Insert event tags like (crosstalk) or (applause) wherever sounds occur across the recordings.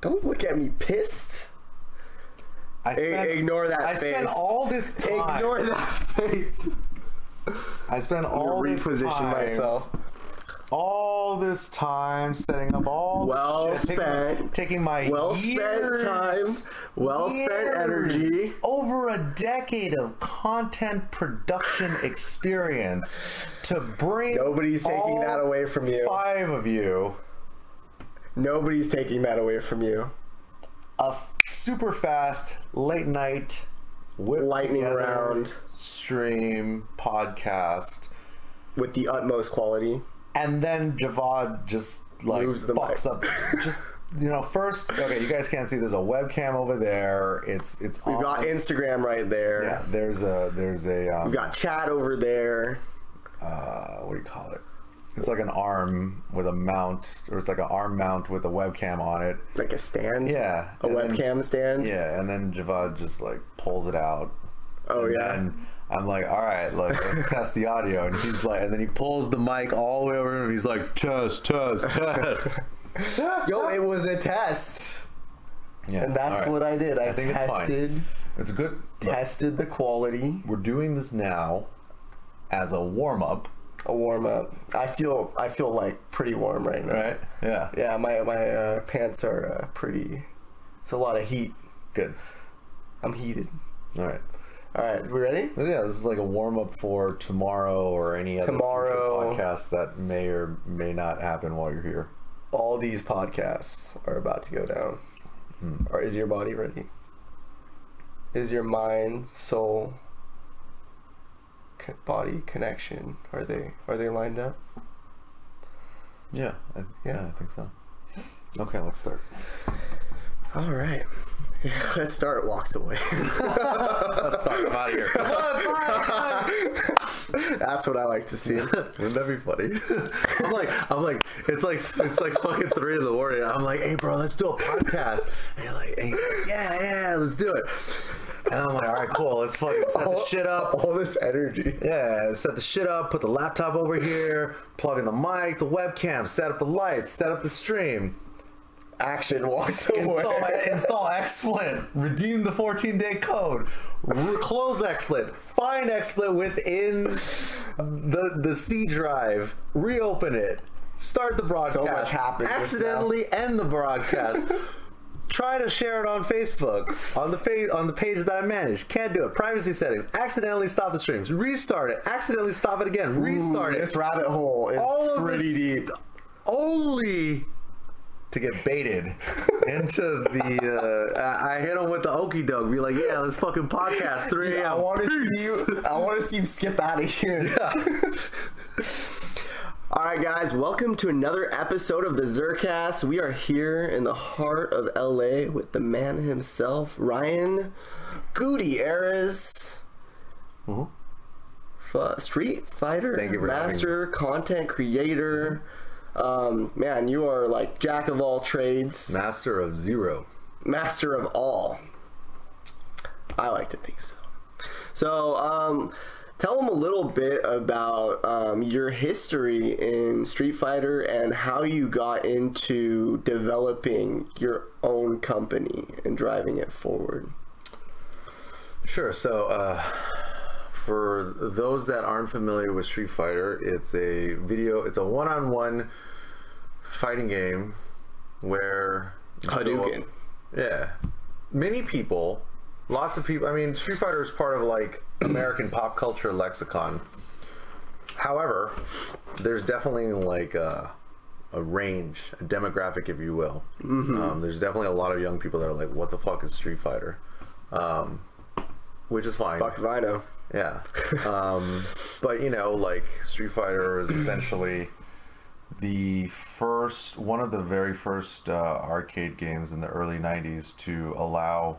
Don't look at me pissed. I spent, ignore (laughs) that face. I face. spent all this time. Ignore that face. I spent all this Reposition time, myself. all this time setting up all this Well shit, taking spent. taking my, Well spent time. Well spent energy. over a decade of content production experience to bring Nobody's taking that away from you. five of you Nobody's taking that away from you. a f- super fast late night whip Lightning round. stream podcast With the utmost quality. and then Javad just like Moves the fucks mic. up just you know first okay you guys can't see there's a webcam over there it's it's We've got Instagram right there. yeah there's a there's a um, We've got chat over there. uh, what do you call it it's like an arm with a mount or it's like an arm mount with a webcam on it Like a stand. yeah A and then- webcam stand. yeah and then Javad just like pulls it out Oh And yeah. then I'm like, all right, look, let's (laughs) test the audio. And he's like, and then he pulls the mic all the way over and he's like, test, test, test. (laughs) Yo, it was a test. Yeah, And that's right. what I did. I, think it's fine. tested It's good. Tested the quality. we're doing this now as a warm up, A warm up. I feel I feel like pretty warm right now. right? Yeah. Yeah, my my uh, pants are uh, pretty. It's a lot of heat. Good. I'm heated. All right. All right, we ready? Yeah, this is like a warm up for tomorrow or any other Tomorrow. podcast that may or may not happen while you're here. All these podcasts are about to go down. Or is your body ready? Is your mind, soul, body connection are they are they lined up? Yeah. I, Yeah. yeah, I think so. Okay, let's start. All right. (laughs) Let's start. Walks away. (laughs) Let's start. I'm out of here. (laughs) That's what I like to see. Wouldn't that be funny? I'm like, I'm like, it's like, it's like fucking three in the morning. I'm like, hey, bro, let's do a podcast. And you're like, and like, yeah, yeah, let's do it. And I'm like, all right, cool. Let's fucking set the shit up. All this energy. Yeah, set the shit up. Put the laptop over here. Plug in the mic, the webcam. Set up the lights. Set up the stream. Action walks away. Install, install XSplit. Redeem the 14 day code. Re- close XSplit. Find XSplit within the the C drive. Reopen it. Start the broadcast. So much happened Accidentally end the broadcast. (laughs) Try to share it on Facebook on the page on the page that I manage. Can't do it. Privacy settings. Accidentally stop the streams. Restart it. Accidentally stop it again. Restart Ooh, it. This rabbit hole is All of pretty this deep. only to get baited (laughs) into the. Uh, I I hit him with the okey doke. Be like, yeah, let's fucking podcast (laughs) 3 a.m. I want to see you. I want to see you skip out of here. (laughs) All right, guys, welcome to another episode of the Zuurcast. We are here in the heart of LA with the man himself, Ryan Gutierrez. F- Street Fighter Thank you for master, content creator. Um, man, you are like jack of all trades, Master of Zero. master of all. I like to think so. So, um, tell them a little bit about um, your history in Street Fighter and how you got into developing your own company and driving it forward. Sure. So, uh, for those that aren't familiar with Street Fighter, it's a video. It's a one-on-one fighting game where go- Hadouken. Yeah, many people, lots of people. I mean, Street Fighter is part of like American pop culture lexicon. However, there's definitely like a, a range, a demographic, if you will. Um, there's definitely a lot of young people that are like, "What the fuck is Street Fighter?" Um, which is fine. Fuck if I know. Yeah. (laughs) Um, but you know, like Street Fighter is essentially the first, one of the very first uh, arcade games in the early '90s to allow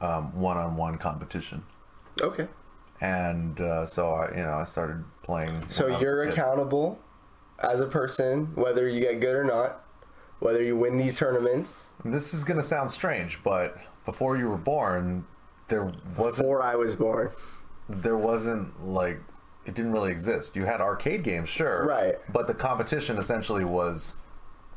um, one-on-one competition. Okay. And uh, so I, you know, I started playing. So when I was you're accountable as a person, whether you get good or not, whether you win these tournaments. This is gonna sound strange, but before you were born, there wasn't Before I was born. there wasn't like it didn't really exist. You had arcade games, sure, Right. But the competition essentially was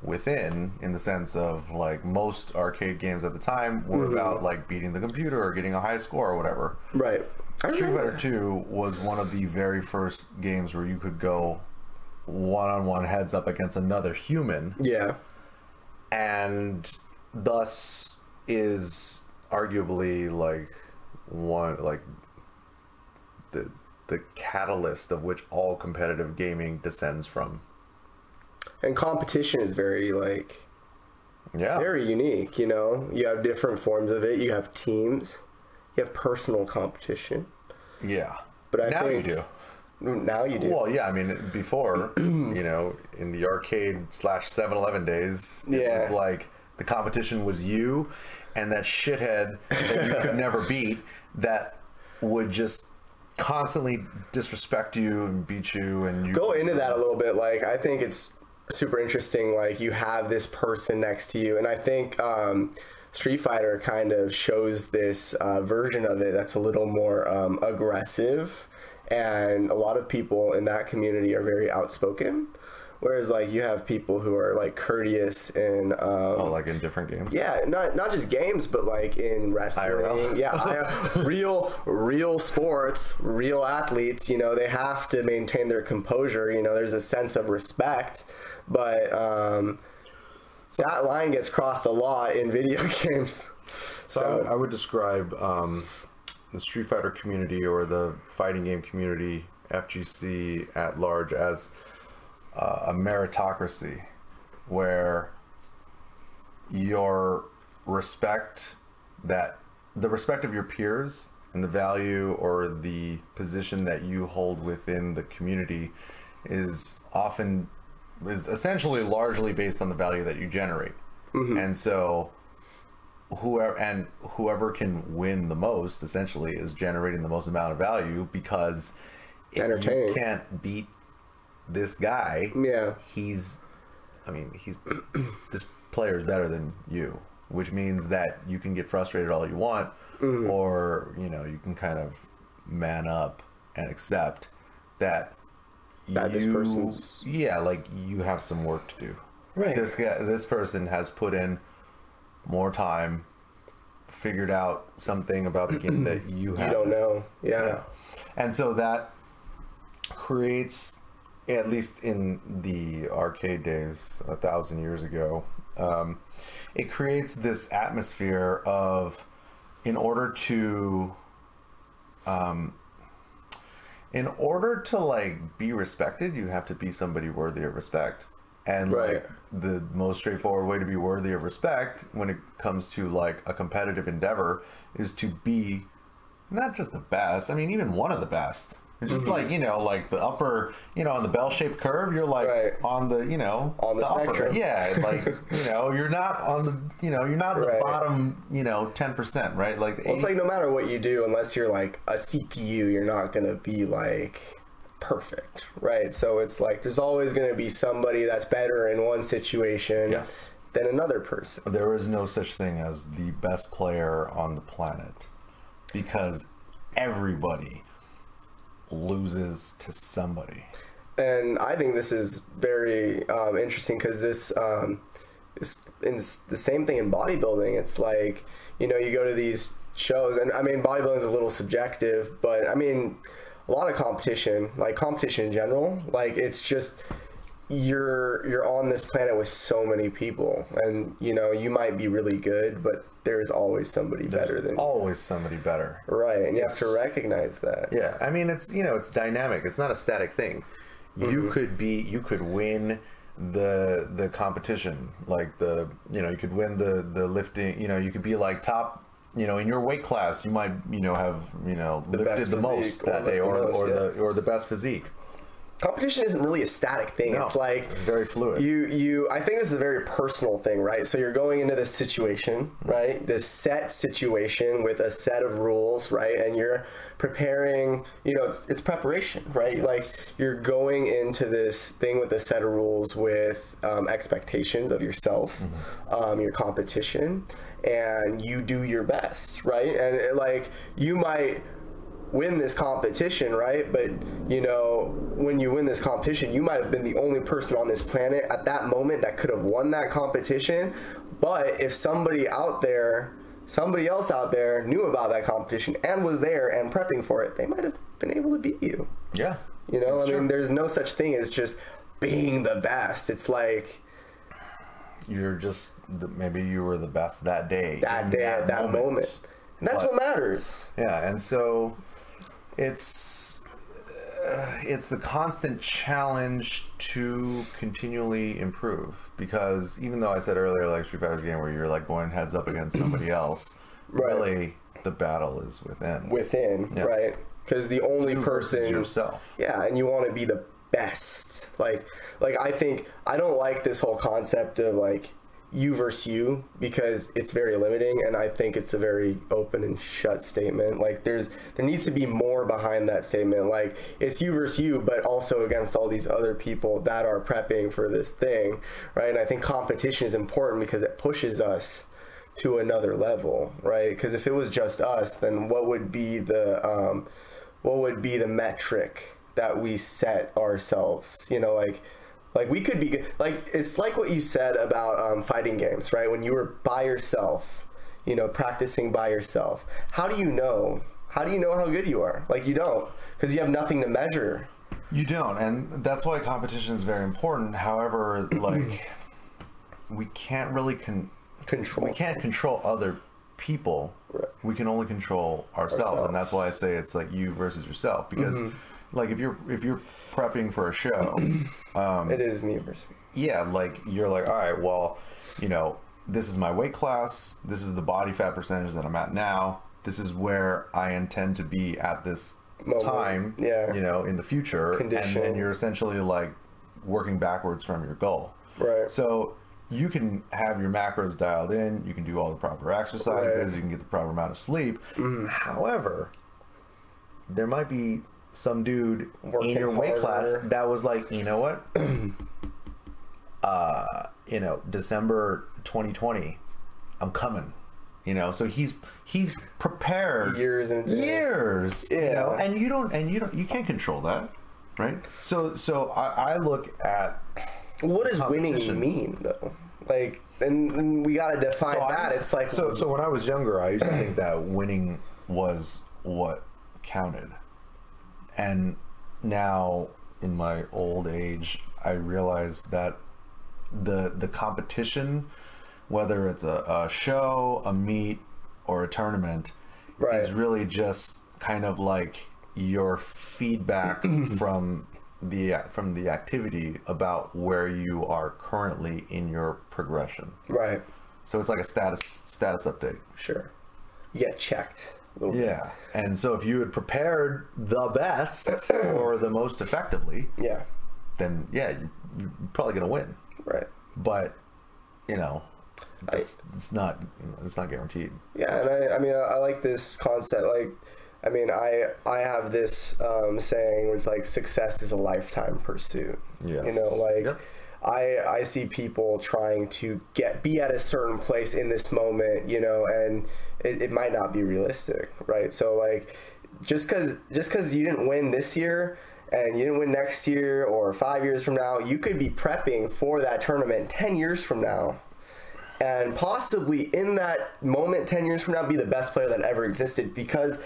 within in the sense of like most arcade games at the time were Mm-hmm. about like beating the computer or getting a high score or whatever. Right. Street Fighter 2 was one of the very first games where you could go one on one heads up against another human Yeah. and thus is arguably like one like the the catalyst of which all competitive gaming descends from. And competition is very like Yeah. very unique, you know. You have different forms of it. You have teams. You have personal competition. yeah. But I now think- you do. Now you do. Well, yeah, I mean, before, (clears throat) you know, in the arcade slash 7 Eleven days, it Yeah. was like the competition was you and that shithead that you could (laughs) never beat that would just constantly disrespect you and beat you and you go into that a little bit like i think it's super interesting like you have this person next to you and i think um, street fighter kind of shows this uh, version of it that's a little more um, aggressive and a lot of people in that community are very outspoken whereas like you have people who are like courteous and um, oh, like in different games. yeah, not not just games, but like in wrestling. IRL. (laughs) Yeah, I, real real sports, real athletes. You know, they have to maintain their composure. You know, there's a sense of respect, but um, that line gets crossed a lot in video (laughs) games. So I would, I would describe um, the Street Fighter community or the fighting game community, FGC at large, as uh, a meritocracy where your respect that the respect of your peers and the value or the position that you hold within the community is often is essentially largely based on the value that you generate. And so whoever and whoever can win the most essentially is generating the most amount of value because if you can't beat this guy yeah, he's i mean he's (clears throat) this player is better than you which means that you can get frustrated all you want Mm-hmm. or you know you can kind of man up and accept that That this person's- yeah like you have some work to do Right. this guy this person has put in more time figured out something about the game that you you don't know. Yeah, yeah. And so that creates, at least in the arcade days a thousand years ago, um, it creates this atmosphere of, in order to, um, in order to like be respected, you have to be somebody worthy of respect. And Right. like the most straightforward way to be worthy of respect when it comes to like a competitive endeavor is to be not just the best. I mean, even one of the best. It's just like mm-hmm. you know, like the upper, you know, on the bell-shaped curve, you're like Right. on the, you know, On the upper. spectrum. Yeah, like (laughs) you know, you're not on the, you know, you're not the bottom, you know, ten percent, right? Like, Well, it's like no matter what you do, unless you're like a CPU, you're not gonna be like perfect, right? So it's like there's always gonna be somebody that's better in one situation Yes. than another person. there is no such thing as the best player on the planet because everybody loses to somebody. And I think this is very um, interesting because this um, is the same thing in bodybuilding. It's like you know you go to these shows, and I mean bodybuilding is a little subjective, but I mean a lot of competition, like competition in general, like it's just you're you're on this planet with so many people, and you know you might be really good, but there's always somebody better than you. Always somebody better. Right, and you have to recognize that. Yeah, I mean it's you know it's dynamic. It's not a static thing. You mm-hmm. could be you could win the the competition like the you know you could win the the lifting you know you could be like top you know in your weight class you might you know have you know lifted the most or that day lift the or most, or yeah. the or the best physique. Competition isn't really a static thing. No, it's like it's very fluid. You you I think this is a very personal thing, right? So you're going into this situation, right? This set situation with a set of rules, right? And you're preparing, you know, it's, it's preparation, right? Like you're going into this thing with a set of rules with um, expectations of yourself, um, your competition, and you do your best, right? And it, like you might win this competition, right? But you know, when you win this competition, you might have been the only person on this planet at that moment that could have won that competition. But if somebody out there, somebody else out there knew about that competition and was there and prepping for it, they might have been able to beat you. Yeah. You know, I mean, true. there's no such thing as just being the best. It's like You're just the, maybe you were the best that day. that day at that moment. And that's But- what matters. Yeah, and so it's uh, it's the constant challenge to continually improve because even though I said earlier like Street Fighter's game where you're like going heads up against somebody (clears throat) else, Right. really the battle is within. Within, Yes. right? Because the only You person yourself. Yeah, and you want to be the best. Like, like I think I don't like this whole concept of like you versus you because it's very limiting, and I think it's a very open and shut statement. Like, there's there needs to be more behind that statement. Like, it's you versus you, but also against all these other people that are prepping for this thing, right? And I think competition is important because it pushes us to another level, right? Because if it was just us, then what would be the um, what would be the metric that we set ourselves? You know, like like we could be like it's like what you said about um, fighting games, right? When you were by yourself, you know, practicing by yourself. How do you know? How do you know how good you are? Like you don't, because you have nothing to measure. You don't, and that's why competition is very important. However, (clears throat) like we can't really con- Control. we can't control other people. Right. We can only control ourselves, and that's why I say it's like you versus yourself. Because, Mm-hmm. Like, if you're if you're prepping for a show, (clears throat) um, it is me versus me. yeah, like you're like, all right, well, you know, this is my weight class. This is the body fat percentage that I'm at now. This is where I intend to be at this Moment. time. Yeah. You know, in the future, Condition. and then you're essentially like working backwards from your goal. Right. So you can have your macros dialed in. You can do all the proper exercises. Right. You can get the proper amount of sleep. However, there might be some dude Working in your weight class harder. that was like, you know what? (clears throat) uh, you know, December 2020, I'm coming. You know, so he's he's prepared Years and years. You Yeah. know, and you don't and you don't you can't control that, right? So so I, I look at What does winning mean though? Like, and, and we gotta define So that. used- it's like so. So when I was younger, I used to think that winning was what counted, and now in my old age, I realize that the the competition, whether it's a, a show, a meet, or a tournament, Right. is really just kind of like your feedback (clears throat) from the from the activity about where you are currently in your progression. right, So it's like a status status update. sure. You get checked. Yeah. And so if you had prepared the best (clears throat) or the most effectively, Yeah. then yeah, you, you're probably gonna win. Right. But you know, it's it's not it's not guaranteed. Yeah, and I, I mean, I, I like this concept. Like, I mean, I I have this um, saying which like success is a lifetime pursuit. Yeah, You know, like Yep. I I see people trying to get be at a certain place in this moment. You know, and it, it might not be realistic, right? So like, just because just because you didn't win this year. And you didn't win next year or five years from now, you could be prepping for that tournament 10 years from now and possibly in that moment 10 years from now be the best player that ever existed because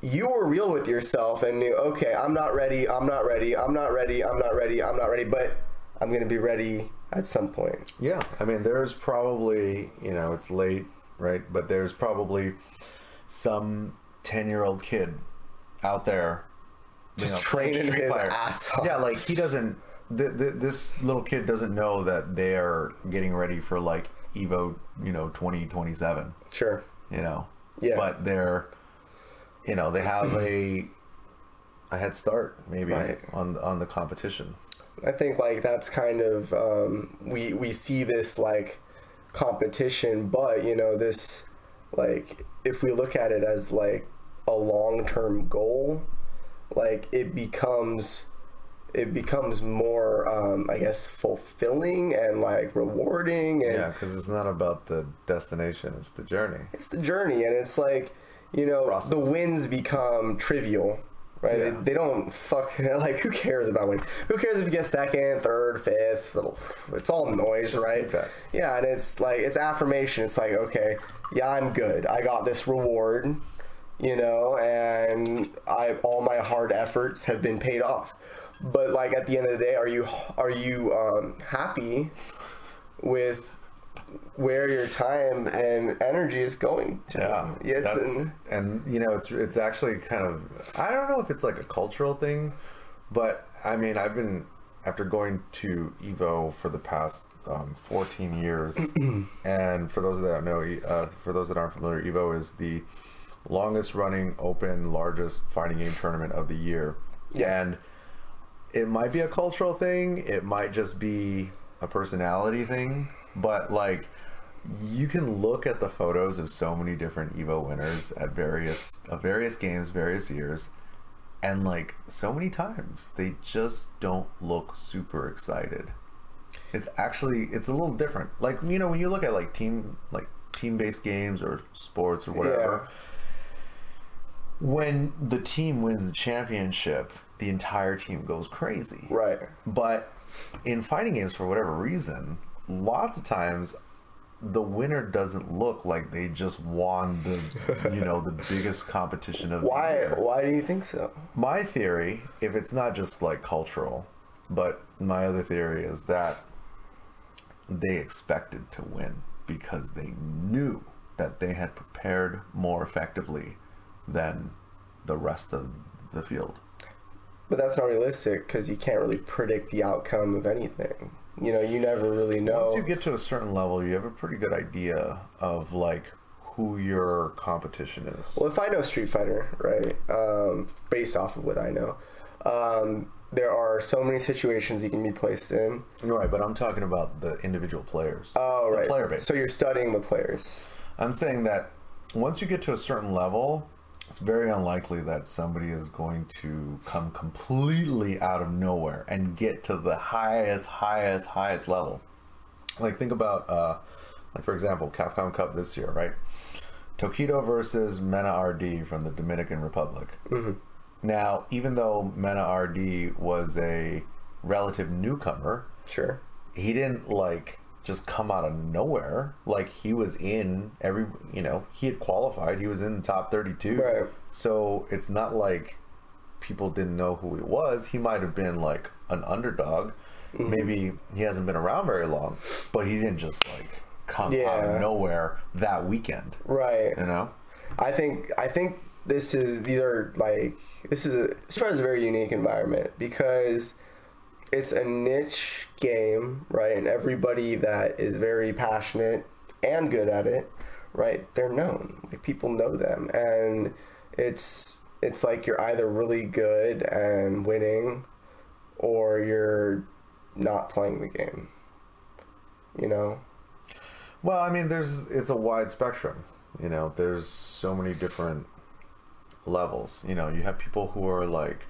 you were real with yourself and knew okay i'm not ready i'm not ready i'm not ready i'm not ready i'm not ready but i'm going to be ready at some point Yeah. I mean there's probably you know, it's late, right? But there's probably some ten year old kid out there Just know, training his ass off. Yeah, like he doesn't. Th- th- this little kid doesn't know that they're getting ready for like Evo, you know, twenty twenty seven. sure You know. Yeah. But they're, you know, they have a a head start maybe Right. on on the competition. I think like that's kind of um, we we see this like competition, but you know this like if we look at it as like a long term goal, like it becomes it becomes more um, I guess fulfilling and like rewarding and Yeah, because it's not about the destination; it's the journey. it's the journey and it's like you know Process. the wins become trivial right? Yeah. they, they don't fuck (laughs) like who cares about winning who cares if you get second third fifth it's all noise just right? feedback. yeah and it's like it's affirmation. It's like okay yeah i'm good. I got this reward you know and i all my hard efforts have been paid off. But like at the end of the day are you are you um, happy with where your time and energy is going to Yeah, it's an- and you know it's it's actually kind of I don't know if it's like a cultural thing, but I mean I've been after going to Evo for the past um, 14 years, (clears throat) and for those that don't know, uh, for those that aren't familiar, Evo is the longest running open, largest fighting game tournament of the year, Yeah. and it might be a cultural thing, it might just be a personality thing, but like you can look at the photos of so many different Evo winners at various of various games, various years, and like so many times they just don't look super excited. It's actually it's a little different. Like you know when you look at like team like team based games or sports or whatever. When the team wins the championship, the entire team goes crazy. right But in fighting games, for whatever reason, lots of times the winner doesn't look like they just won the you know the biggest competition of the why year. why do you think so My theory, if it's not just like cultural, but my other theory is that they expected to win because they knew that they had prepared more effectively than the rest of the field. but that's not realistic because you can't really predict the outcome of anything you know you never really know Once you get to a certain level, you have a pretty good idea of like who your competition is. Well, if I know Street Fighter, right, um, based off of what I know, um, there are so many situations you can be placed in. Right, but I'm talking about the individual players. Oh, the right. player base. So you're studying the players. I'm saying that once you get to a certain level, it's very unlikely that somebody is going to come completely out of nowhere and get to the highest, highest, highest level. Like think about, uh, like for example, Capcom Cup this year, right? Tokido versus Mena RD from the Dominican Republic. Now, even though Mena RD was a relative newcomer, Sure. he didn't like just come out of nowhere. Like he was in every, you know, he had qualified. He was in the top 32. Right. So it's not like people didn't know who he was. He might have been like an underdog. Mm-hmm. Maybe he hasn't been around very long, but he didn't just like come out of nowhere that weekend. Right. You know? I think I think this is these are like this is a is a very unique environment because it's a niche game, right? And everybody that is very passionate and good at it, right? They're known. Like people know them, and it's it's like you're either really good and winning, or you're not playing the game. You know. Well, I mean, there's it's a wide spectrum. You know, there's so many different levels. You know, you have people who are like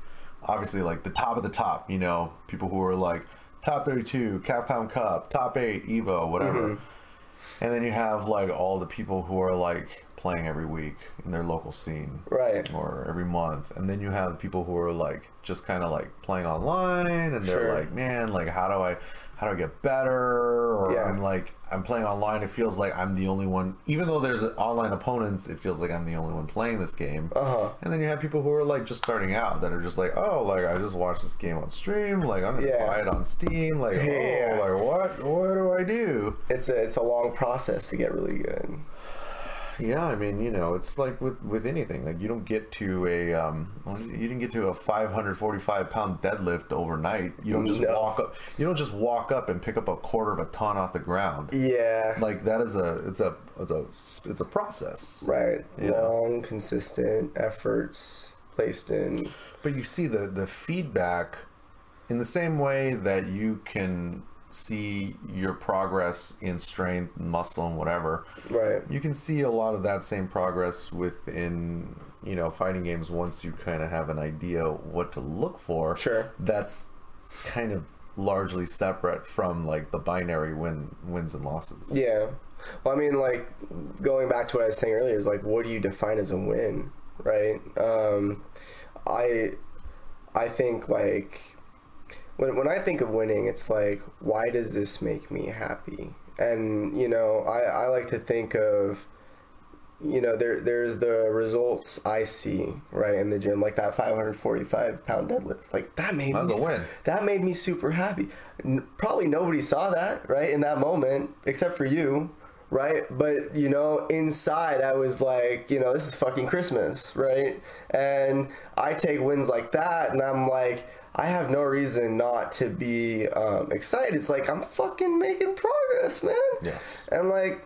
obviously like the top of the top. You know, people who are like top 32, Capcom Cup, top eight, Evo, whatever. Mm-hmm. And then you have like all the people who are like playing every week in their local scene Right. or every month and then you have people who are like just kind of like playing online and they're Sure. like man like how do i how do i get better or Yeah. i'm like i'm playing online it feels like i'm the only one even though there's online opponents it feels like i'm the only one playing this game Uh-huh. and then you have people who are like just starting out that are just like oh like i just watched this game on stream like i'm gonna Yeah. buy it on steam like Yeah. oh like what what do i do It's a it's a long process to get really good. Yeah, I mean, you know, it's like with with anything. Like you don't get to a um, you didn't get to a 545 pound deadlift overnight. You don't just No. walk up. You don't just walk up and pick up a quarter of a ton off the ground. Yeah. Like that is a it's a it's a it's a process. Right. Long, consistent efforts placed in. But you see the the feedback in the same way that you can see your progress in strength, muscle, and whatever. Right. you can see a lot of that same progress within you know fighting games once you kind of have an idea what to look for Sure. that's kind of largely separate from like the binary win wins and losses Yeah. Well, I mean, like going back to what I was saying earlier is like, what do you define as a win, right? Um, I, I think like when when I think of winning, it's like, why does this make me happy? And you know, I I like to think of you know there there's the results I see right in the gym like that 545 pound deadlift like that made That was me a win. that made me super happy N- probably nobody saw that right in that moment except for you right but you know inside I was like you know this is fucking Christmas right and I take wins like that and I'm like I have no reason not to be um, excited it's like I'm fucking making progress man Yes. and like,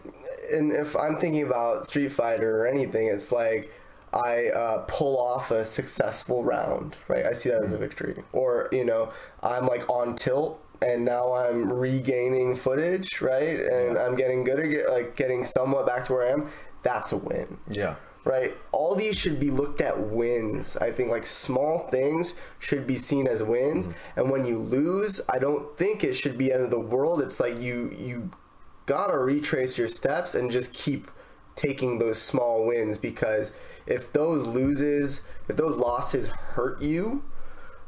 and if I'm thinking about Street Fighter or anything, it's like I uh, pull off a successful round, right? I see that as a victory. Or you know, I'm like on tilt, and now I'm regaining footage, right? And I'm getting good at get, like getting somewhat back to where I am. That's a win Yeah. Right? All these should be looked at wins. I think like small things should be seen as wins, mm-hmm. and when you lose, I don't think it should be end of the world. It's like you you gotta retrace your steps and just keep taking those small wins because if those loses, if those losses hurt you,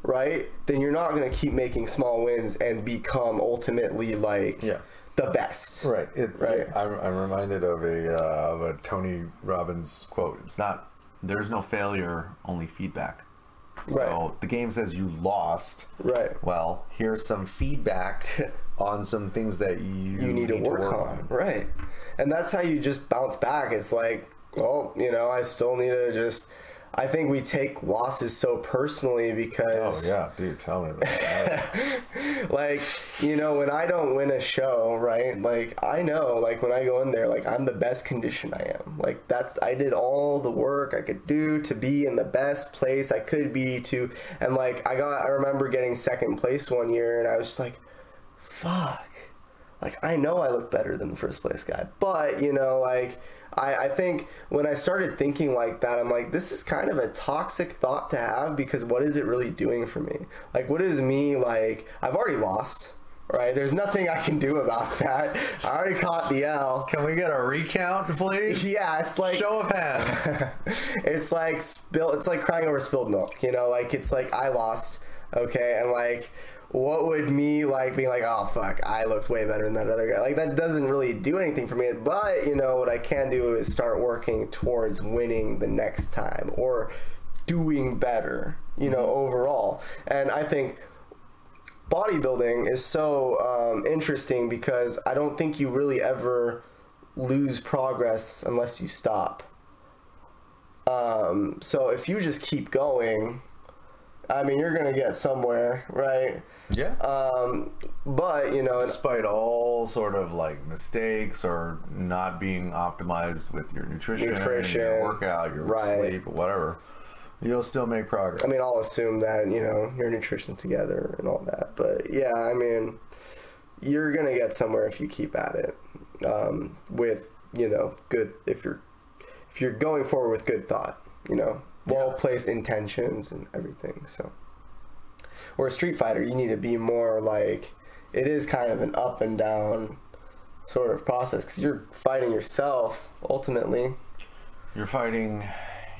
right, then you're not gonna keep making small wins and become ultimately like Yeah. The best. Right. It's Right. I'm, I'm reminded of a uh, of a Tony Robbins quote. It's not there's no failure, only feedback. So Right. the game says you lost. Right. Well, here's some feedback (laughs) on some things that you, you need, to work, on. Right. And that's how you just bounce back. It's like, well, you know, I still need to just. I think we take losses so personally because. Oh yeah, dude, tell me about that. (laughs) like, you know, when I don't win a show, right? Like, I know, like, when I go in there, like, I'm the best condition I am. Like, that's, I did all the work I could do to be in the best place I could be to, and, like, I got, I remember getting second place one year, and I was just like, fuck. Like I know I look better than the first place guy, but you know, like I, I think when I started thinking like that, I'm like, this is kind of a toxic thought to have because what is it really doing for me? Like, what is me like? I've already lost, right? There's nothing I can do about (laughs) that. I already caught the L. Can we get a recount, please? (laughs) Yeah, it's like Show of hands. (laughs) it's like spill it's like crying over spilled milk you know like it's like i lost okay and like what would me like being like oh fuck i looked way better than that other guy. Like that doesn't really do anything for me but you know what i can do is start working towards winning the next time or doing better you know overall. And i think bodybuilding is so um, interesting because i don't think you really ever lose progress unless you stop. Um, so if you just keep going, I mean, you're gonna get somewhere, right? yeah. Um, but you know, Despite all sort of like mistakes or not being optimized with your nutrition, Nutrition, your workout, your right. sleep, whatever, you'll still make progress. I mean, I'll assume that you know your nutrition together and all that. But yeah, I mean, you're gonna get somewhere if you keep at it um, with you know good if you're if you're going forward with good thought, you know, well placed intentions and everything. So, or a Street Fighter, you need to be more like it is kind of an up and down sort of process because you're fighting yourself ultimately. You're fighting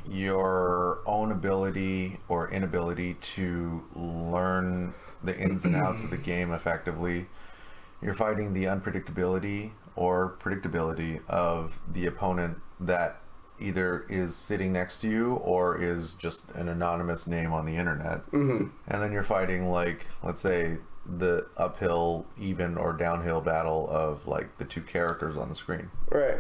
your own ability or inability to learn the ins and outs of the game effectively. You're fighting the unpredictability or predictability of the opponent that either is sitting next to you or is just an anonymous name on the internet. Mm-hmm. And then you're fighting, like, let's say, the uphill, even, or downhill battle of, like, the two characters on the screen. Right.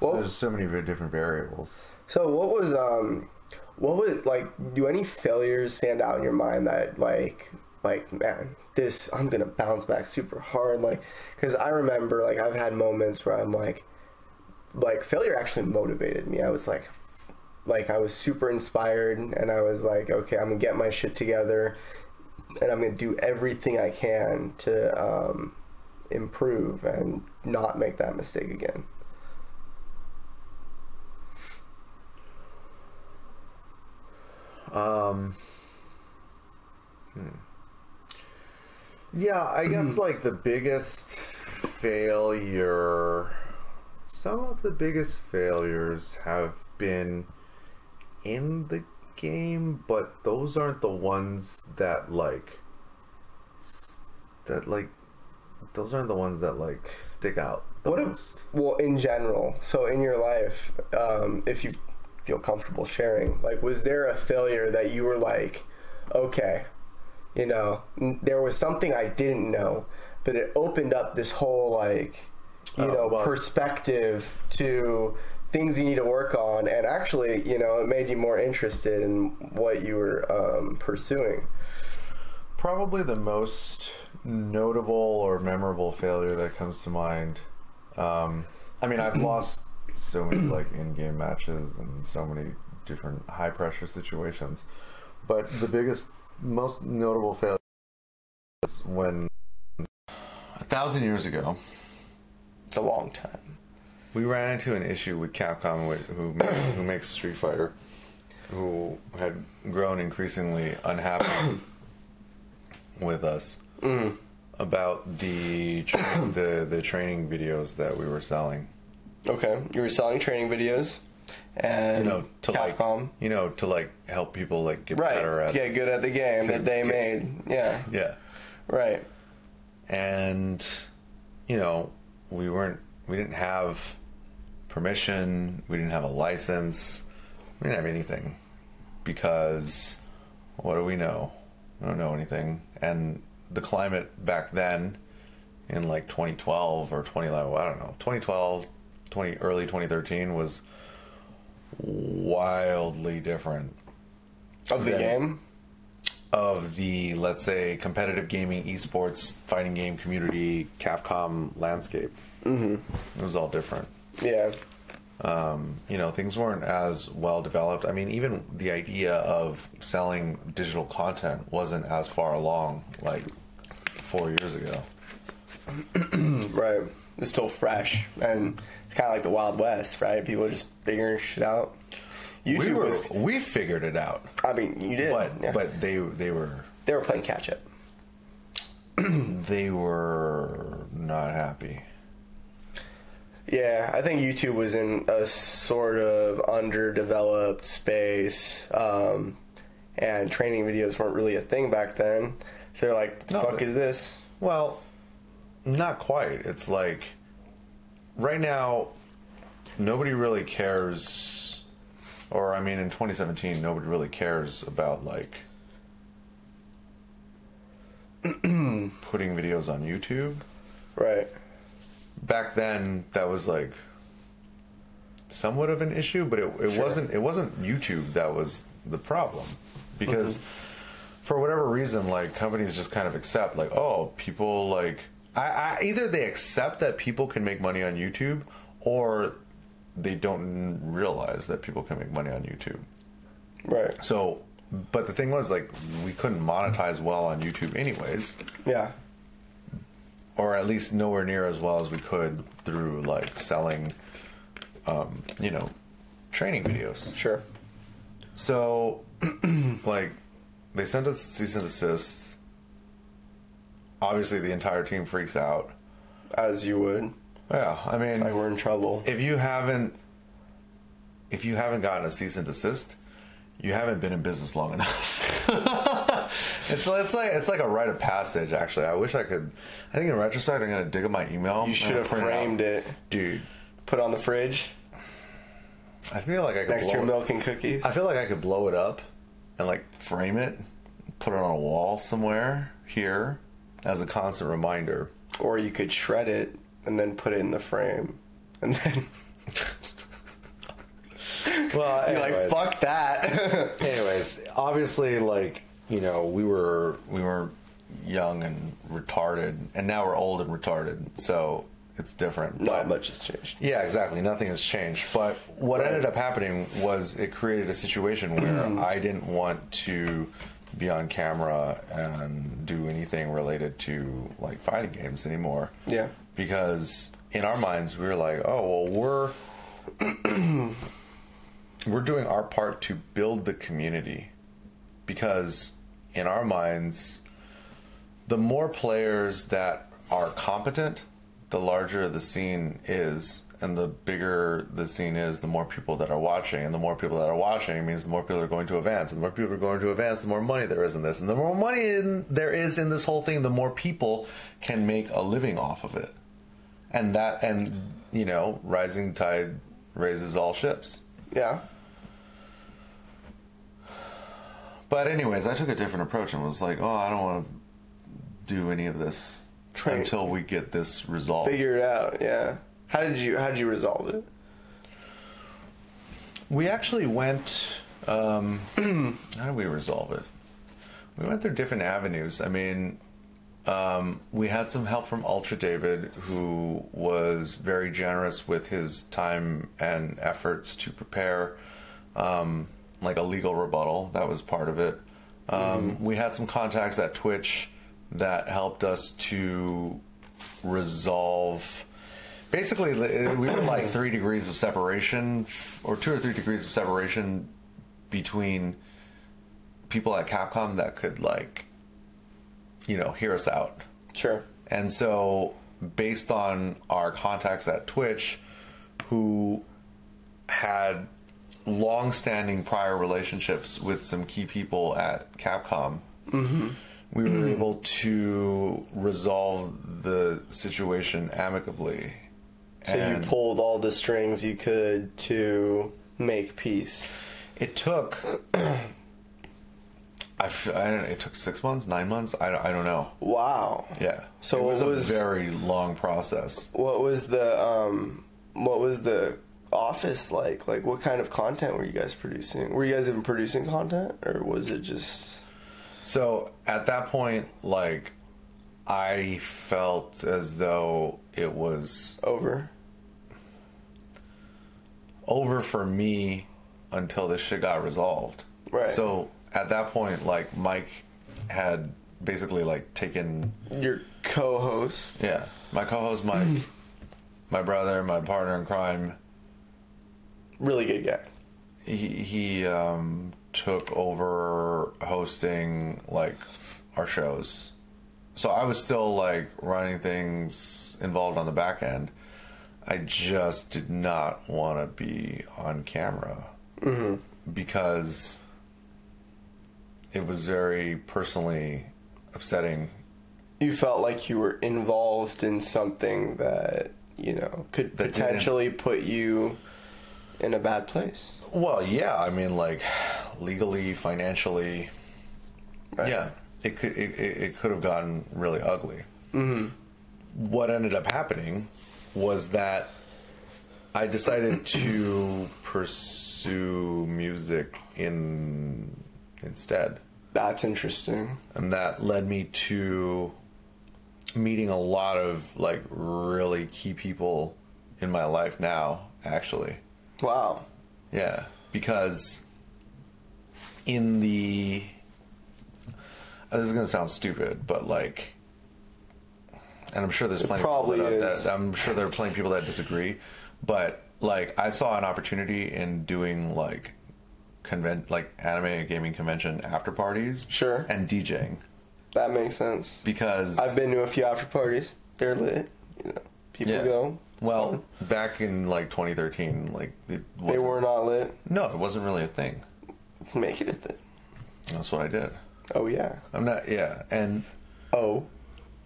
Well, There's so many very different variables. So what was um what was like do any failures stand out in your mind that like like man this I'm gonna bounce back super hard like because I remember like I've had moments where I'm like like failure actually motivated me I was like like I was super inspired and I was like okay I'm gonna get my shit together and I'm gonna do everything I can to um, improve and not make that mistake again Um. hmm. Yeah, I guess (clears throat) like the biggest failure. Some of the biggest failures have been in the game, but those aren't the ones that like that like those aren't the ones that like stick out the What if- most. Well, in general, so in your life, um, if you feel comfortable sharing, like, was there a failure that you were like, okay, you know, n- there was something I didn't know, but it opened up this whole like, you Oh, know, well- perspective to things you need to work on, and actually, you know, it made you more interested in what you were um, pursuing. Probably the most notable or memorable failure that comes to mind. Um, I mean, I've lost so many (clears throat) like in-game matches and so many different high-pressure situations, but the biggest, most notable failure was when a thousand years ago It's a long time. we ran into an issue with Capcom, wh- who makes, who makes Street Fighter, who had grown increasingly unhappy with us mm. about the tra- the the training videos that we were selling. Okay, you were selling training videos, and You know, to Capcom. like you know to like help people like get right better at get good at the game that they get- made yeah yeah. right and you know we weren't we didn't have permission we didn't have a license we didn't have anything. Because what do we know? We don't know anything. And the climate back then in like 2012 or 2011 i don't know 2012 20 early 2013 was wildly different of the game of the let's say competitive gaming esports fighting game community capcom landscape. Mm-hmm. it was all different. Yeah. Um, you know things weren't as well developed. I mean even the idea of selling digital content wasn't as far along like four years ago. (clears throat) Right. It's still fresh and it's kind of like the wild west right? People are just figuring shit out YouTube we were was we figured it out. I mean you did but yeah. but they they were they were playing catch up. (clears throat) They were not happy. Yeah I think YouTube was in a sort of underdeveloped space um, and training videos weren't really a thing back then. So they're like the No, fuck but- is this? Well, not quite. It's like right now, nobody really cares, or I mean, in 2017, nobody really cares about like (clears throat) putting videos on YouTube. right Back then, that was like somewhat of an issue, but it, it Sure. wasn't. It wasn't YouTube that was the problem because mm-hmm. for whatever reason, like companies just kind of accept, like, oh, people like, I, I either they accept that people can make money on YouTube, or they don't realize that people can make money on YouTube. right So, but the thing was, like, we couldn't monetize well on YouTube, anyways, yeah or at least nowhere near as well as we could through like selling, um, you know, training videos. sure So, (clears throat) like, they sent us cease and desist. Obviously, the entire team freaks out. as you would Yeah, I mean, like we're in trouble if you haven't, if you haven't gotten a cease and desist, you haven't been in business long enough. (laughs) it's it's like it's like a rite of passage. Actually, I wish I could. I think in retrospect, I'm gonna dig up my email. You should have framed it. dude. Put it on the fridge I feel like I could next to your milk and cookies. I feel like I could blow it up and like frame it, put it on a wall somewhere here as a constant reminder. Or you could shred it and then put it in the frame. And then (laughs) Well, you're like, fuck that. (laughs) (laughs) anyways, obviously, like you know, we were we were young and retarded, and now we're old and retarded, so it's different. Not But- much has changed. Yeah, exactly. Nothing has changed. But what Right. ended up happening was it created a situation (clears throat) where I didn't want to be on camera and do anything related to like fighting games anymore. Yeah. Because in our minds we were like, oh well we're (clears throat) we're doing our part to build the community. Because in our minds the more players that are competent, the larger the scene is and the bigger the scene is, the more people that are watching, and the more people that are watching means the more people are going to advance, and the more people are going to advance, the more money there is in this, and the more money in, there is in this whole thing, the more people can make a living off of it, and that, and you know, rising tide raises all ships. Yeah. But anyways, I took a different approach and was like, oh, I don't want to do any of this Try- until we get this resolved. Figure it out. Yeah. How did you How did you resolve it? We actually went. Um, (clears throat) how did we resolve it? We went through different avenues. I mean, um, we had some help from Ultra David, who was very generous with his time and efforts to prepare, um, like a legal rebuttal. That was part of it. Um, We had some contacts at Twitch that helped us to resolve basically we were like three degrees of separation or two or three degrees of separation between people at capcom that could like you know hear us out Sure. and so based on our contacts at twitch who had long-standing prior relationships with some key people at capcom mm-hmm. we were able to resolve the situation amicably So And- you pulled all the strings you could to make peace. It took. (clears throat) I, f- I don't, it took six months, nine months. I, don't- I don't know. Wow. Yeah. So it was- a very long process. What was the um what was the office like? Like what kind of content were you guys producing? Were you guys even producing content or was it just So at that point, like, I felt as though it was over? over for me until this shit got resolved. Right. So at that point, like Mike had basically like taken Your co-host. Yeah, my co-host Mike, (clears throat) my brother, my partner in crime. Really good guy. He he um, took over hosting like our shows, so I was still like running things involved on the back end. I just did not want to be on camera because it was very personally upsetting You felt like you were involved in something that, you know, could That potentially put you in a bad place. Well, yeah, I mean, like legally, financially, Right. yeah, it could it, it, it could have gotten really ugly. Mm-hmm. What ended up happening was that I decided to pursue music in instead, That's interesting. and that led me to meeting a lot of like really key people in my life now. Actually, Wow. yeah, because in the uh, this is gonna sound stupid, but like, and I'm sure there's plenty. probably of people that, is. that- I'm sure there are plenty of people that disagree, but like, I saw an opportunity in doing like convent like anime and gaming convention after parties, Sure. and DJing That makes sense. because I've been to a few after parties. They're lit. You know, people Yeah. go. Well fun. back in like 2013, like it they were not lit. no, it wasn't really a thing. Make it a thing. That's what I did. Oh yeah. I'm not, yeah, and Oh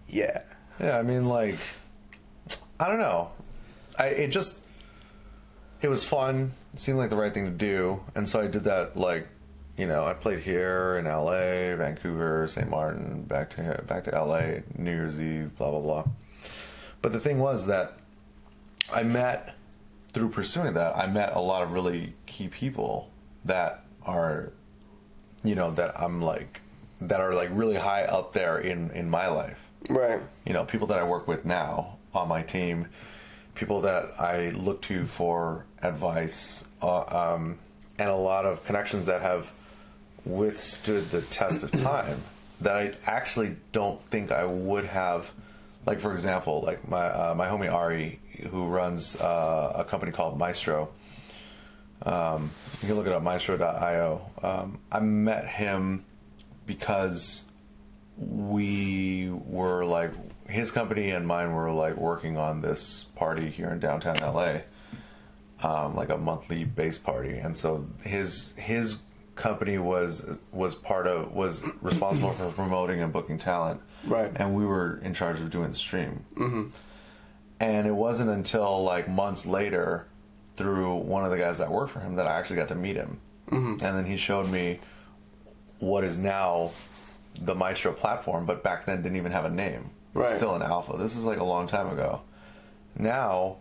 yeah. Yeah, I mean, like, I don't know. I it just it was fun. Seemed like the right thing to do, and so I did that. Like, you know, I played here in L.A., Vancouver, St. Martin, back to back to L.A., New Year's Eve, blah blah blah. But the thing was that I met through pursuing that. I met a lot of really key people that are, you know, that I'm like that are like really high up there in in my life Right. you know, people that I work with now on my team, people that I look to for advice, uh, um, and a lot of connections that have withstood the test of time (clears throat) that I actually don't think I would have. Like for example, like my uh, my homie Ari, who runs uh, a company called Maestro. Um, you can look it up, maestro.io. Um, I met him because we were like his company and mine were like working on this party here in downtown LA, um, like a monthly base party, and so his his company was was part of was responsible for promoting and booking talent, Right. And we were in charge of doing the stream. Mm-hmm. And it wasn't until like months later, through one of the guys that worked for him, that I actually got to meet him, mm-hmm. and then he showed me what is now the Maestro platform, but back then didn't even have a name. Right. Still in alpha. This was like a long time ago. Now,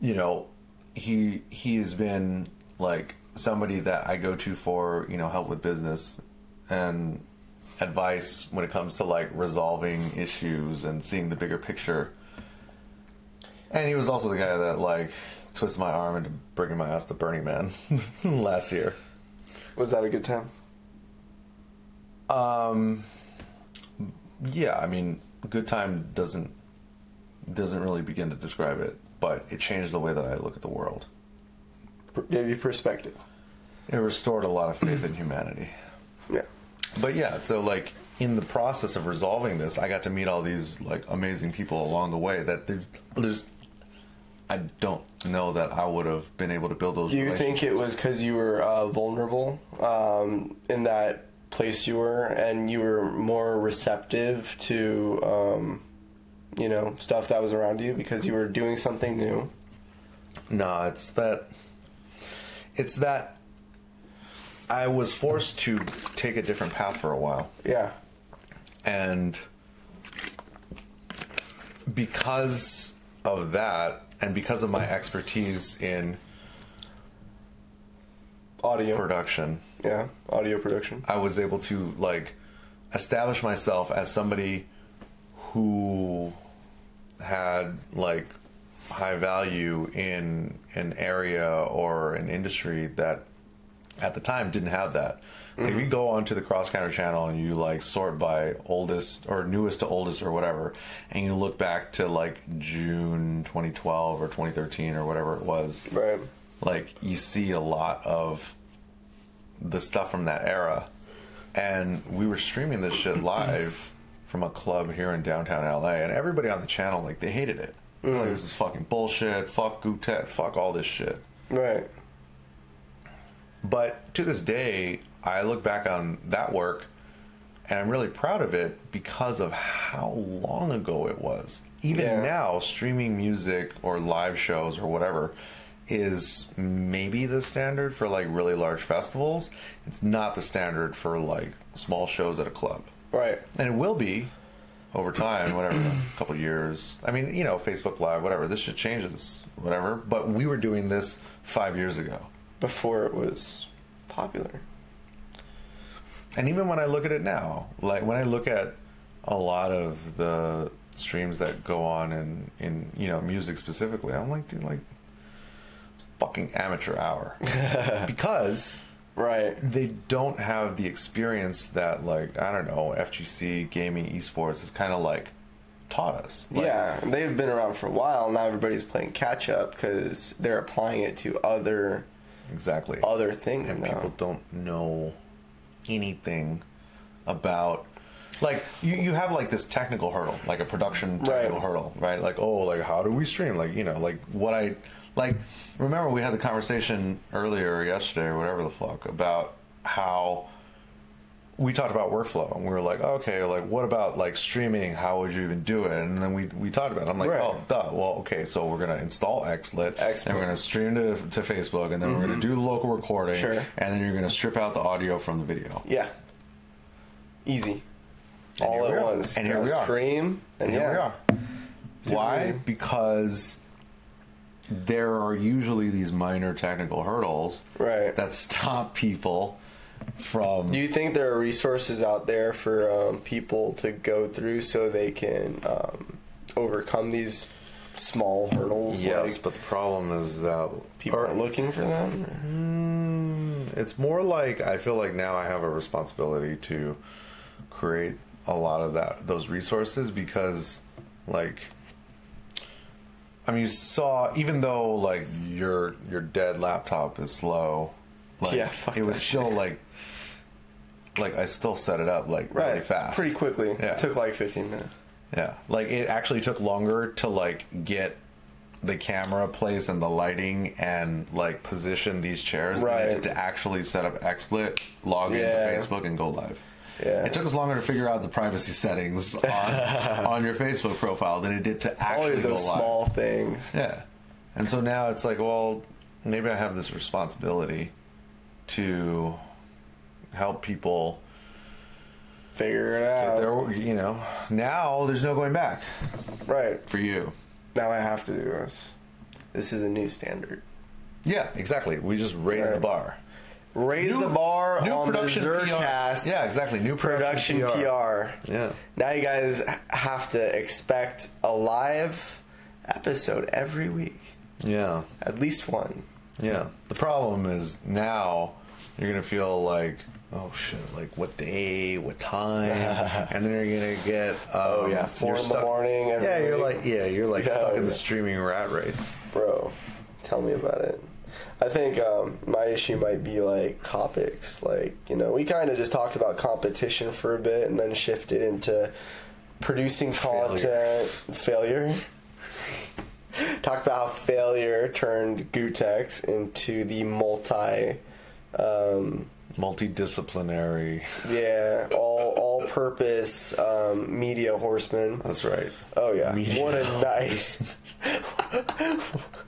you know, he he has been like somebody that I go to for, you know, help with business and advice when it comes to like resolving issues and seeing the bigger picture. And he was also the guy that like twisted my arm into bringing my ass to Burning Man (laughs) last year. Was that a good time? Um, yeah, I mean, good time doesn't doesn't really begin to describe it, but it changed the way that I look at the world. Gave you perspective. It restored a lot of faith in humanity. Yeah. But yeah, so like in the process of resolving this, I got to meet all these like amazing people along the way that there's I don't know that I would have been able to build those. Do you think it was because you were uh, vulnerable um, in that place you were, and you were more receptive to, um, you know, stuff that was around you because you were doing something new? No, it's that. It's that. I was forced to take a different path for a while, Yeah. and because of that, and because of my expertise in Audio. production, yeah. Audio production. I was able to like establish myself as somebody who had like high value in an area or an industry that at the time didn't have that. Like if mm-hmm. you go onto the cross counter channel and you like sort by oldest or newest to oldest or whatever, and you look back to like June 2012 or 2013 or whatever it was, Right. like you see a lot of the stuff from that era. And we were streaming this shit live from a club here in downtown LA and everybody on the channel like they hated it. They're like mm. this is fucking bullshit. Fuck Gootecks. Fuck all this shit. Right. but to this day I look back on that work and I'm really proud of it because of how long ago it was. Even Yeah. now streaming music or live shows or whatever is maybe the standard for like really large festivals. It's not the standard for like small shows at a club. Right. and it will be over time whatever a (clears throat) couple years. I mean you know facebook live whatever. This shit changes whatever. But we were doing this five years ago. Before it was popular. and even when I look at it now, like when I look at a lot of the streams that go on in in you know music specifically, I'm like, dude, like fucking amateur hour (laughs) because Right. they don't have the experience that like I don't know FGC gaming esports has kind of like taught us. Like, yeah, they've been around for a while. Now everybody's playing catch up because they're applying it to other exactly. other things and now. people don't know anything about like you, you have like this technical hurdle like a production technical Right. hurdle right like oh like how do we stream like you know like what i like remember we had the conversation earlier yesterday or whatever the fuck about how we talked about workflow and we were like okay like what about like streaming how would you even do it and then we we talked about it i'm like Right. oh duh well okay so we're gonna install xsplit XSplit. and we're gonna stream to, to facebook and then we're gonna do the local recording Mm-hmm. Sure. and then you're gonna strip out the audio from the video Yeah. Easy. And All here at once. And here we are. Stream. And, and here yeah. we are why because there are usually these minor technical hurdles Right. that stop people from Do you think there are resources out there for um, people to go through so they can um, overcome these small hurdles? yes like but the problem is that people or- are looking for them. Mm, it's more like I feel like now I have a responsibility to create a lot of that those resources because like I mean you saw even though like your your dead laptop is slow like Yeah, it was still shit. like like I still set it up like really fast Pretty quickly. Yeah. It Took like 15 minutes. Yeah, like it actually took longer to like get the camera placed and the lighting and like position these chairs than it Right. did to actually set up XSplit, log Yeah. into Facebook, and go live. Yeah. It took us longer to figure out the privacy settings on, (laughs) on your Facebook profile than it did to actually Always those small things. Yeah. And so now it's like, well, maybe I have this responsibility to help people. Figure it out. There, you know, now there's no going back Right. for you. Now I have to do this. This is a new standard. Yeah, exactly. We just raised the bar. Raise New- the bar new on the production Zuurcast Yeah, exactly. New production, production PR. Yeah. Now you guys have to expect a live episode every week. Yeah. At least one. Yeah. The problem is now you're gonna feel like, oh shit, like what day, what time, (laughs) and then you're gonna get, um, Oh, yeah, four in the morning every Yeah, you're week. like, yeah, you're like (laughs) Yeah, stuck in the streaming rat race. Bro, tell me about it. I think um, my issue might be like topics. Like, you know, we kind of just talked about competition for a bit and then shifted into producing content. Failure. Talked about how failure turned Gootecks into the multi, um, Multidisciplinary. yeah, all all purpose um, media horseman. That's right. Oh yeah, Media what a nice. (laughs)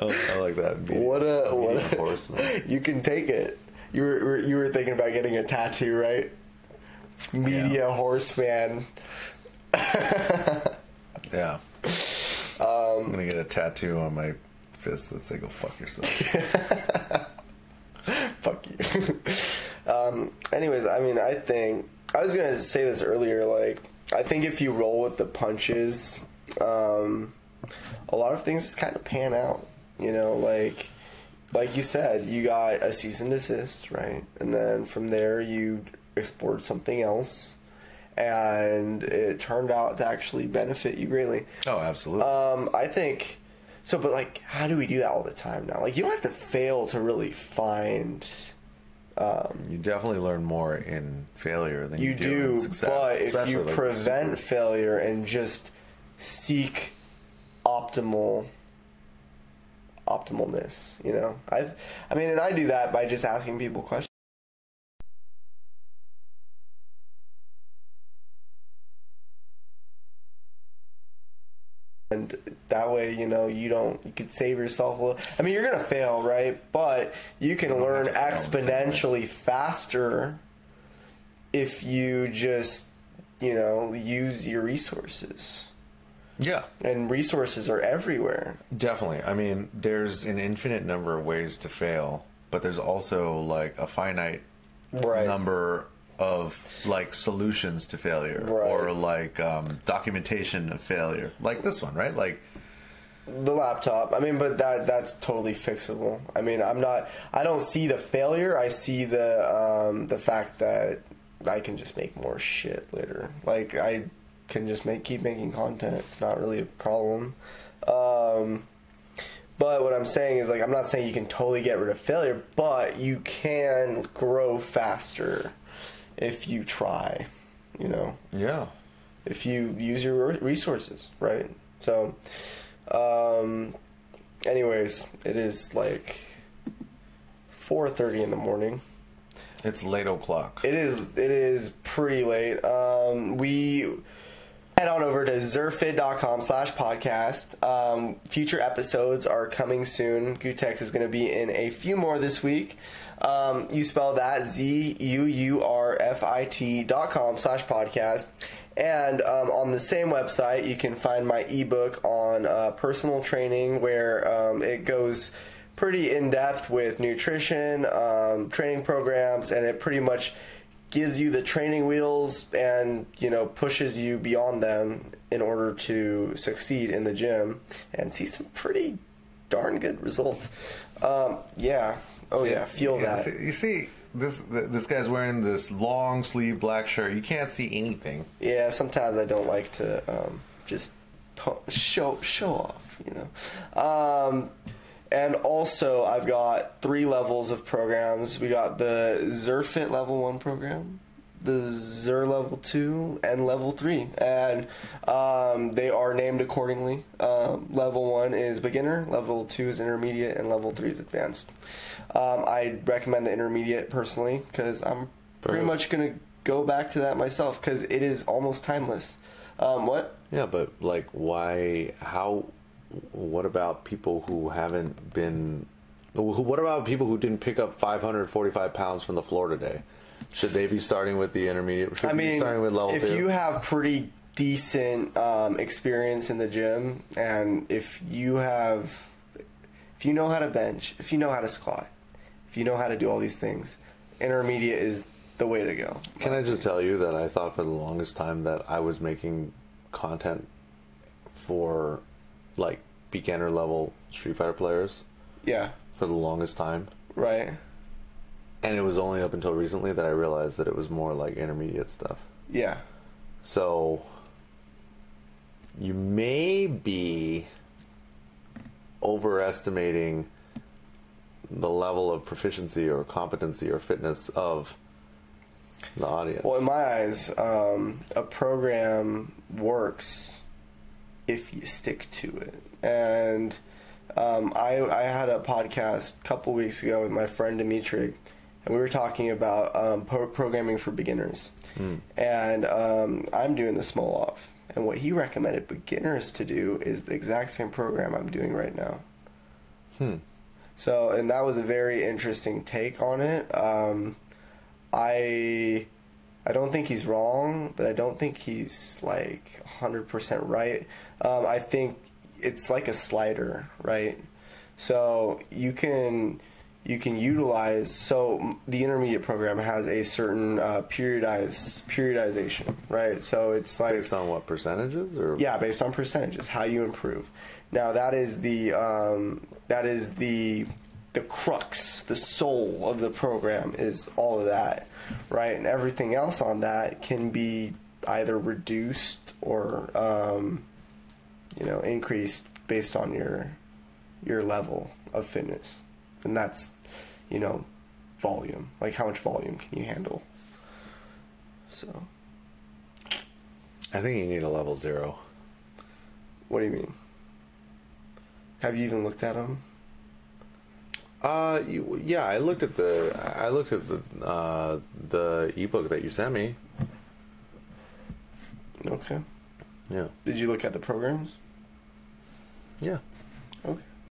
Oh, I like that. What a what a, horseman. (laughs) You can take it. You were you were thinking about getting a tattoo, right? Media horseman. (laughs) Yeah. I'm gonna get a tattoo on my fist that say "Go fuck yourself." (laughs) Fuck you. um, anyways, I mean, I think I was gonna say this earlier. Like, I think if you roll with the punches, um, a lot of things just kind of pan out. You know, like like you said, you got a cease and desist, right? And then from there, you explored something else, and it turned out to actually benefit you greatly. oh, absolutely. Um, I think so, but like, how do we do that all the time now? Like, you don't have to fail to really find. Um, you definitely learn more in failure than you, You do, in success. but if you prevent failure and just seek optimal optimalness, you know, I, I mean, and I do that by just asking people questions. And that way, you know, you don't, you could save yourself a little. I mean, you're to fail, right? But you can learn have to fail in the same way. exponentially faster if you just, you know, use your resources. Yeah, And resources are everywhere. definitely. I mean, there's an infinite number of ways to fail, but there's also like a finite Right. number of like solutions to failure Right. or like um, documentation of failure, like this one, right? Like, The laptop. I mean, but that that's totally fixable. I mean, I'm not. I don't see the failure. I see the um, the fact that I can just make more shit later. Like I can just make keep making content. It's not really a problem. Um, but what I'm saying is like I'm not saying you can totally get rid of failure, but you can grow faster if you try. You know yeah, if you use your resources, right? So, um, anyways, it is like four thirty in the morning. it's late o'clock. It is it is pretty late. Um, we head on over to zuurfit.com slash podcast. Um, future episodes are coming soon. Gootecks is going to be in a few more this week. Um, you spell that Z U U R F I T dot com slash podcast. And um, on the same website, you can find my ebook on uh, personal training, where um, it goes pretty in depth with nutrition, um, training programs, and it pretty much gives you the training wheels and you know pushes you beyond them in order to succeed in the gym and see some pretty darn good results. Um, yeah. Oh yeah. Feel Yeah, that. you see, this this guy's wearing this long sleeve black shirt. You can't see anything. Yeah. Sometimes I don't like to um, just show show off. You know. Um, and also, I've got three levels of programs. We got the Zuurfit level one program, the Zer level two and level three, and um, they are named accordingly. Um, level one is beginner, level two is intermediate, and level three is advanced. Um, I recommend the intermediate personally because I'm pretty much gonna go back to that myself because it is almost timeless. Um, what? Yeah, but like, why? How? What about people who haven't been? What about people who didn't pick up 545 pounds from the floor today? Should they be starting with the intermediate? Should I mean, starting with level if two? you have pretty decent um, experience in the gym, and if you have, if you know how to bench, if you know how to squat, if you know how to do all these things, intermediate is the way to go. Can I just tell you that I thought for the longest time that I was making content for like beginner level Street Fighter players Yeah, for the longest time. right. And it was only up until recently that I realized that it was more like intermediate stuff. Yeah, So you may be overestimating the level of proficiency or competency or fitness of the audience. Well, in my eyes, um, a program works if you stick to it. And um, I, I had a podcast a couple weeks ago with my friend Dimitri, and we were talking about um, pro- programming for beginners. And um, I'm doing the Smolov. And what he recommended beginners to do is the exact same program I'm doing right now. Hmm. So, and that was a very interesting take on it. Um, I I don't think he's wrong, but I don't think he's like 100% right. Um, I think it's like a slider, right? So you can you can utilize so the intermediate program has a certain uh, periodize periodization, right? So it's like Based on what percentages or yeah, based on percentages, how you improve. Now that is the um, that is the the crux, the soul of the program is all of that, right? And everything else on that can be either reduced or um, you know increased based on your your level of fitness, and that's you know volume. Like how much volume can you handle? So, I think you need a level zero. what do you mean? Have you even looked at them? Uh, you, yeah, I looked at the I looked at the uh, the ebook that you sent me. Okay. Yeah, Did you look at the programs? yeah.